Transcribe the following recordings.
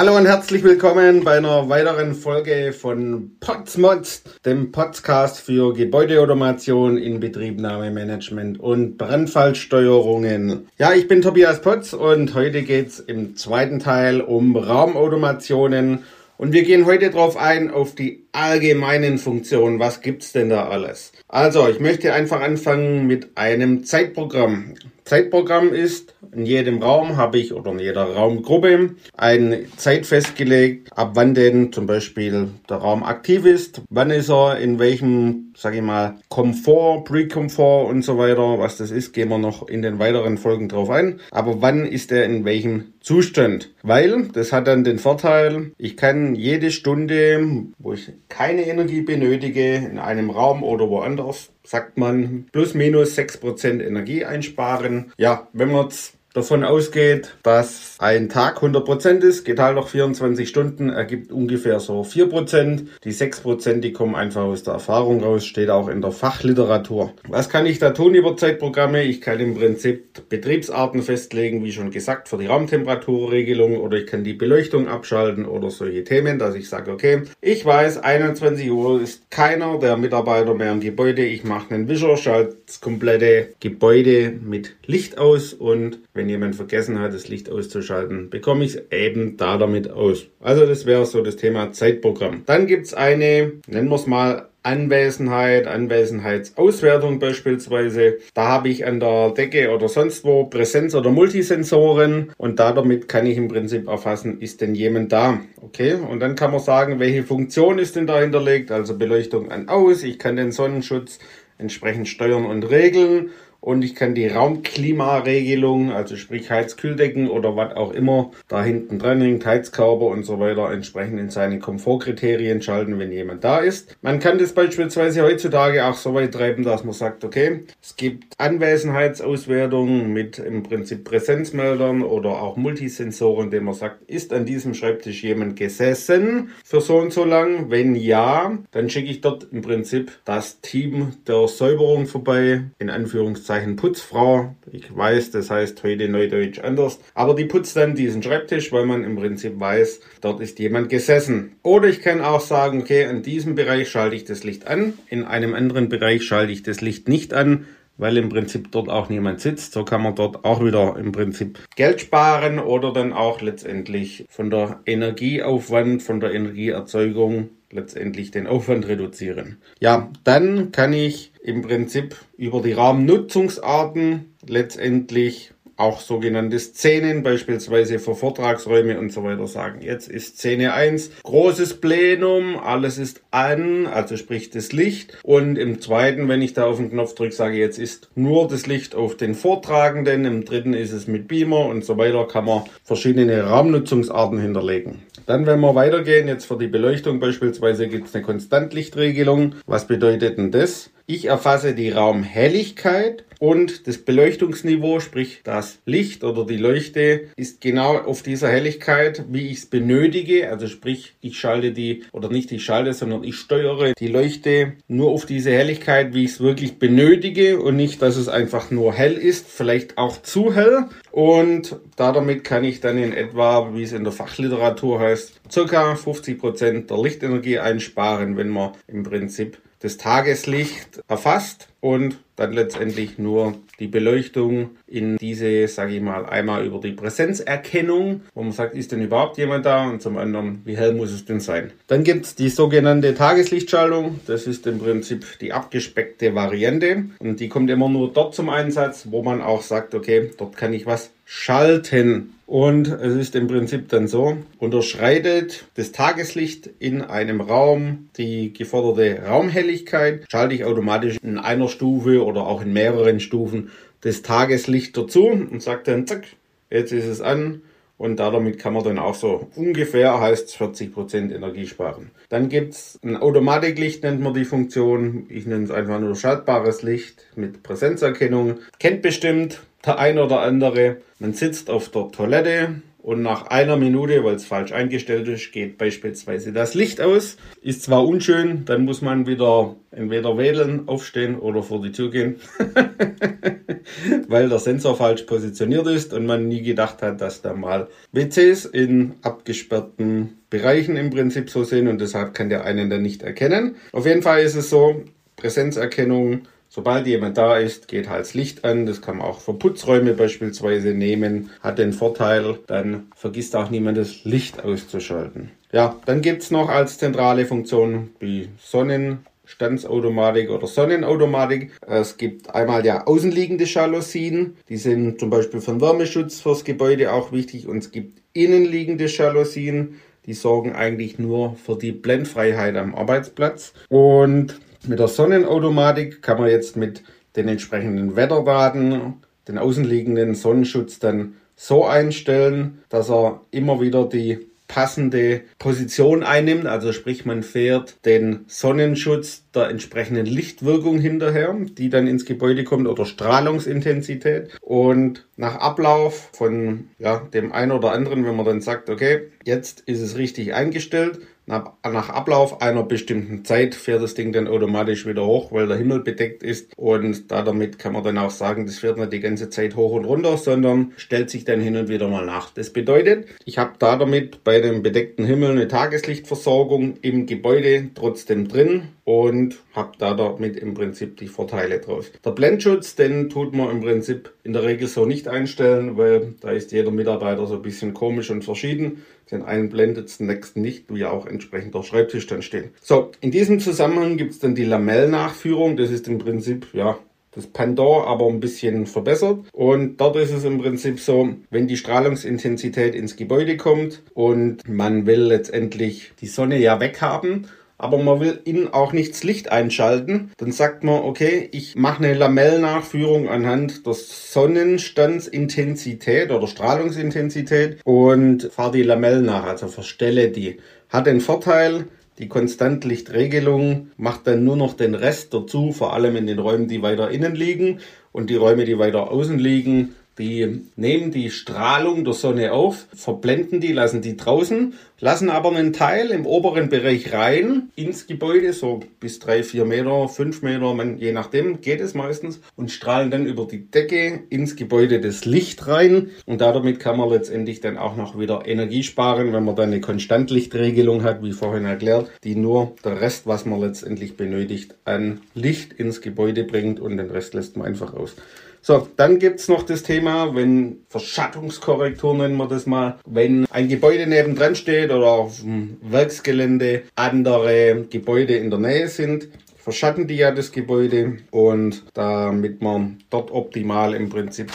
Hallo und herzlich willkommen bei einer weiteren Folge von Potsmods, dem Podcast für Gebäudeautomation, Inbetriebnahmemanagement und Brandfallsteuerungen. Ja, ich bin Tobias Potz und heute geht's im zweiten Teil um Raumautomationen und wir gehen heute drauf ein auf die allgemeinen Funktionen. Was gibt's denn da alles? Also, ich möchte einfach anfangen mit einem Zeitprogramm. Zeitprogramm ist, in jedem Raum habe ich oder in jeder Raumgruppe eine Zeit festgelegt, ab wann denn zum Beispiel der Raum aktiv ist, wann ist er, in welchem, sage ich mal, Komfort, Pre-Komfort und so weiter, was das ist, gehen wir noch in den weiteren Folgen drauf ein. Aber wann ist er in welchem Zustand? Weil, das hat dann den Vorteil, ich kann jede Stunde, wo ich keine Energie benötige, in einem Raum oder woanders, sagt man, plus minus 6% Energie einsparen. Ja, wenn man jetzt davon ausgeht, dass ein Tag 100% ist, geteilt durch 24 Stunden, ergibt ungefähr so 4%. Die 6%, die kommen einfach aus der Erfahrung raus, steht auch in der Fachliteratur. Was kann ich da tun über Zeitprogramme? Ich kann im Prinzip Betriebsarten festlegen, wie schon gesagt, für die Raumtemperaturregelung oder ich kann die Beleuchtung abschalten oder solche Themen, dass ich sage, okay, ich weiß, 21 Uhr ist keiner der Mitarbeiter mehr im Gebäude, ich mache einen Wischer, schalte das komplette Gebäude mit Licht aus und wenn jemand vergessen hat, das Licht auszuschalten, bekomme ich es eben da damit aus. Also das wäre so das Thema Zeitprogramm. Dann gibt es eine, nennen wir es mal, Anwesenheit, Anwesenheitsauswertung beispielsweise. Da habe ich an der Decke oder sonst wo Präsenz- oder Multisensoren und da damit kann ich im Prinzip erfassen, ist denn jemand da? Okay, und dann kann man sagen, welche Funktion ist denn da hinterlegt, also Beleuchtung an aus. Ich kann den Sonnenschutz entsprechend steuern und regeln und ich kann die Raumklimaregelung, also sprich Heizkühldecken oder was auch immer, da hinten dran hängt, Heizkörper und so weiter, entsprechend in seine Komfortkriterien schalten, wenn jemand da ist. Man kann das beispielsweise heutzutage auch so weit treiben, dass man sagt, okay, es gibt Anwesenheitsauswertungen mit im Prinzip Präsenzmeldern oder auch Multisensoren, denen man sagt, ist an diesem Schreibtisch jemand gesessen für so und so lang? Wenn ja, dann schicke ich dort im Prinzip das Team der Säuberung vorbei, in Anführungszeichen Anführungszeichen Putzfrau. Ich weiß, das heißt heute Neudeutsch anders. Aber die putzt dann diesen Schreibtisch, weil man im Prinzip weiß, dort ist jemand gesessen. Oder ich kann auch sagen, okay, in diesem Bereich schalte ich das Licht an, in einem anderen Bereich schalte ich das Licht nicht an weil im Prinzip dort auch niemand sitzt. So kann man dort auch wieder im Prinzip Geld sparen oder dann auch letztendlich von der Energieaufwand, von der Energieerzeugung letztendlich den Aufwand reduzieren. Ja, dann kann ich im Prinzip über die Rahmennutzungsarten letztendlich auch sogenannte Szenen, beispielsweise für Vortragsräume und so weiter sagen. Jetzt ist Szene 1 großes Plenum, alles ist an, also sprich das Licht. Und im zweiten, wenn ich da auf den Knopf drücke, sage jetzt ist nur das Licht auf den Vortragenden, im dritten ist es mit Beamer und so weiter, kann man verschiedene Raumnutzungsarten hinterlegen. Dann, wenn wir weitergehen, jetzt für die Beleuchtung beispielsweise gibt es eine Konstantlichtregelung. Was bedeutet denn das? Ich erfasse die Raumhelligkeit und das Beleuchtungsniveau, sprich das Licht oder die Leuchte, ist genau auf dieser Helligkeit, wie ich es benötige. Also sprich, ich schalte die, oder nicht ich schalte, sondern ich steuere die Leuchte nur auf diese Helligkeit, wie ich es wirklich benötige und nicht, dass es einfach nur hell ist, vielleicht auch zu hell. Und damit kann ich dann in etwa, wie es in der Fachliteratur heißt, circa 50 Prozent der Lichtenergie einsparen, wenn man im Prinzip das Tageslicht erfasst und dann letztendlich nur die Beleuchtung in diese, sage ich mal, einmal über die Präsenzerkennung, wo man sagt, ist denn überhaupt jemand da und zum anderen, wie hell muss es denn sein. Dann gibt es die sogenannte Tageslichtschaltung, das ist im Prinzip die abgespeckte Variante und die kommt immer nur dort zum Einsatz, wo man auch sagt, okay, dort kann ich was schalten. Und es ist im Prinzip dann so, unterschreitet das Tageslicht in einem Raum die geforderte Raumhelligkeit, schalte ich automatisch in einer Stufe oder auch in mehreren Stufen das Tageslicht dazu und sage dann, zack, jetzt ist es an und damit kann man dann auch so ungefähr, heißt 40% Energie sparen. Dann gibt es ein Automatiklicht, nennt man die Funktion. Ich nenne es einfach nur schaltbares Licht mit Präsenzerkennung. Kennt bestimmt der ein oder andere. Man sitzt auf der Toilette und nach einer Minute, weil es falsch eingestellt ist, geht beispielsweise das Licht aus. Ist zwar unschön, dann muss man wieder entweder wedeln, aufstehen oder vor die Tür gehen, weil der Sensor falsch positioniert ist und man nie gedacht hat, dass da mal WCs in abgesperrten Bereichen im Prinzip so sind und deshalb kann der einen dann nicht erkennen. Auf jeden Fall ist es so, Präsenzerkennung Sobald jemand da ist, geht halt das Licht an. Das kann man auch für Putzräume beispielsweise nehmen. Hat den Vorteil, dann vergisst auch niemand das Licht auszuschalten. Ja, dann gibt es noch als zentrale Funktion die Sonnenstandsautomatik oder Sonnenautomatik. Es gibt einmal ja außenliegende Jalousien, die sind zum Beispiel für den Wärmeschutz fürs Gebäude auch wichtig und es gibt innenliegende Jalousien, die sorgen eigentlich nur für die Blendfreiheit am Arbeitsplatz. Und mit der Sonnenautomatik kann man jetzt mit den entsprechenden Wetterdaten den außenliegenden Sonnenschutz dann so einstellen, dass er immer wieder die passende Position einnimmt. Also sprich, man fährt den Sonnenschutz der entsprechenden Lichtwirkung hinterher, die dann ins Gebäude kommt oder Strahlungsintensität. Und nach Ablauf von ja, dem einen oder anderen, wenn man dann sagt, okay, jetzt ist es richtig eingestellt, nach, Ablauf einer bestimmten Zeit fährt das Ding dann automatisch wieder hoch, weil der Himmel bedeckt ist. Und da damit kann man dann auch sagen, das fährt nicht die ganze Zeit hoch und runter, sondern stellt sich dann hin und wieder mal nach. Das bedeutet, ich habe da damit bei dem bedeckten Himmel eine Tageslichtversorgung im Gebäude trotzdem drin und habe da damit im Prinzip die Vorteile draus. Der Blendschutz, den tut man im Prinzip in der Regel so nicht einstellen, weil da ist jeder Mitarbeiter so ein bisschen komisch und verschieden. Den einen blendet es, den nächsten nicht, wie auch entsprechend der Schreibtisch dann steht. So, in diesem Zusammenhang gibt es dann die Lamellnachführung. Das ist im Prinzip, ja, das Pendant, aber ein bisschen verbessert. Und dort ist es im Prinzip so, wenn die Strahlungsintensität ins Gebäude kommt und man will letztendlich die Sonne ja weghaben aber man will innen auch nicht das Licht einschalten, dann sagt man, okay, ich mache eine Lamellnachführung anhand der Sonnenstandsintensität oder Strahlungsintensität und fahre die Lamellen nach, also verstelle die. Hat den Vorteil, die Konstantlichtregelung macht dann nur noch den Rest dazu, vor allem in den Räumen, die weiter innen liegen. Und die Räume, die weiter außen liegen, die nehmen die Strahlung der Sonne auf, verblenden die, lassen die draußen, lassen aber einen Teil im oberen Bereich rein ins Gebäude, so bis drei, vier Meter, fünf Meter, man, je nachdem geht es meistens, und strahlen dann über die Decke ins Gebäude das Licht rein. Und damit kann man letztendlich dann auch noch wieder Energie sparen, wenn man dann eine Konstantlichtregelung hat, wie vorhin erklärt, die nur der Rest, was man letztendlich benötigt, an Licht ins Gebäude bringt und den Rest lässt man einfach aus. So, dann gibt es noch das Thema, wenn Verschattungskorrektur nennen wir das mal, wenn ein Gebäude nebendran steht oder auf dem Werksgelände andere Gebäude in der Nähe sind, verschatten die ja das Gebäude und damit man dort optimal im Prinzip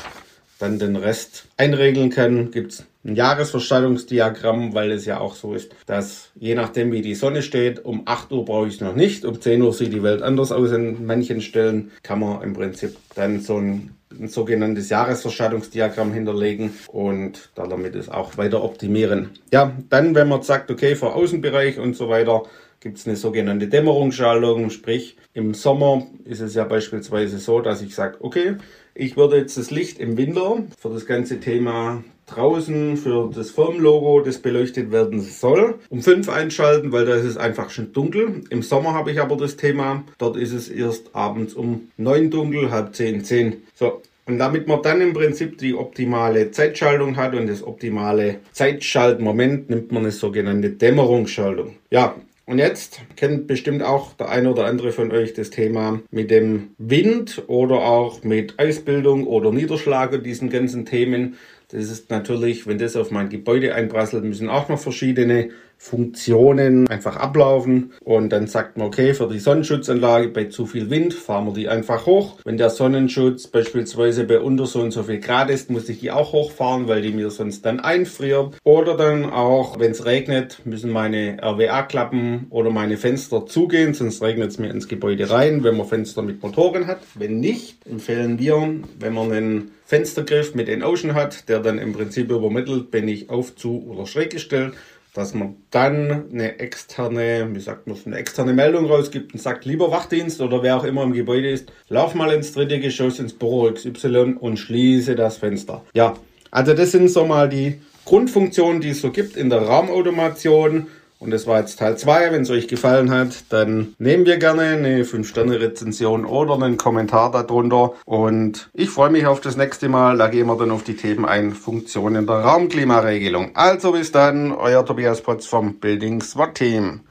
dann den Rest einregeln kann, gibt es ein Jahresverstellungsdiagramm, weil es ja auch so ist, dass je nachdem wie die Sonne steht, um 8 Uhr brauche ich es noch nicht, um 10 Uhr sieht die Welt anders aus in manchen Stellen, kann man im Prinzip dann so ein, ein sogenanntes Jahresverstattungsdiagramm hinterlegen und damit es auch weiter optimieren. Ja, dann wenn man sagt, okay, für Außenbereich und so weiter, gibt es eine sogenannte Dämmerungsschaltung, sprich im Sommer ist es ja beispielsweise so, dass ich sage, okay, ich würde jetzt das Licht im Winter für das ganze Thema draußen für das Firmenlogo, das beleuchtet werden soll, um 5 einschalten, weil da ist es einfach schon dunkel. Im Sommer habe ich aber das Thema, dort ist es erst abends um 9 dunkel, halb 10, 10. So, und damit man dann im Prinzip die optimale Zeitschaltung hat und das optimale Zeitschaltmoment, nimmt man eine sogenannte Dämmerungsschaltung. Ja, und jetzt kennt bestimmt auch der eine oder andere von euch das Thema mit dem Wind oder auch mit Eisbildung oder Niederschlag und diesen ganzen Themen. Das ist natürlich, wenn das auf mein Gebäude einprasselt, müssen auch noch verschiedene Funktionen einfach ablaufen und dann sagt man, okay, für die Sonnenschutzanlage bei zu viel Wind fahren wir die einfach hoch. Wenn der Sonnenschutz beispielsweise bei unter so und so viel Grad ist, muss ich die auch hochfahren, weil die mir sonst dann einfriert. Oder dann auch, wenn es regnet, müssen meine RWA-Klappen oder meine Fenster zugehen, sonst regnet es mir ins Gebäude rein, wenn man Fenster mit Motoren hat. Wenn nicht, empfehlen wir, wenn man einen Fenstergriff mit Ocean hat, der dann im Prinzip übermittelt, bin ich auf, zu oder schräg gestellt, dass man dann eine externe, wie sagt man, eine externe Meldung rausgibt und sagt, lieber Wachdienst oder wer auch immer im Gebäude ist, lauf mal ins dritte Geschoss ins Büro XY und schließe das Fenster. Ja, also das sind so mal die Grundfunktionen, die es so gibt in der Raumautomation. Und das war jetzt Teil 2. Wenn es euch gefallen hat, dann nehmen wir gerne eine 5-Sterne-Rezension oder einen Kommentar darunter. Und ich freue mich auf das nächste Mal. Da gehen wir dann auf die Themen ein. Funktionen der Raumklimaregelung. Also bis dann, euer Tobias Potz vom Building SWAT Team.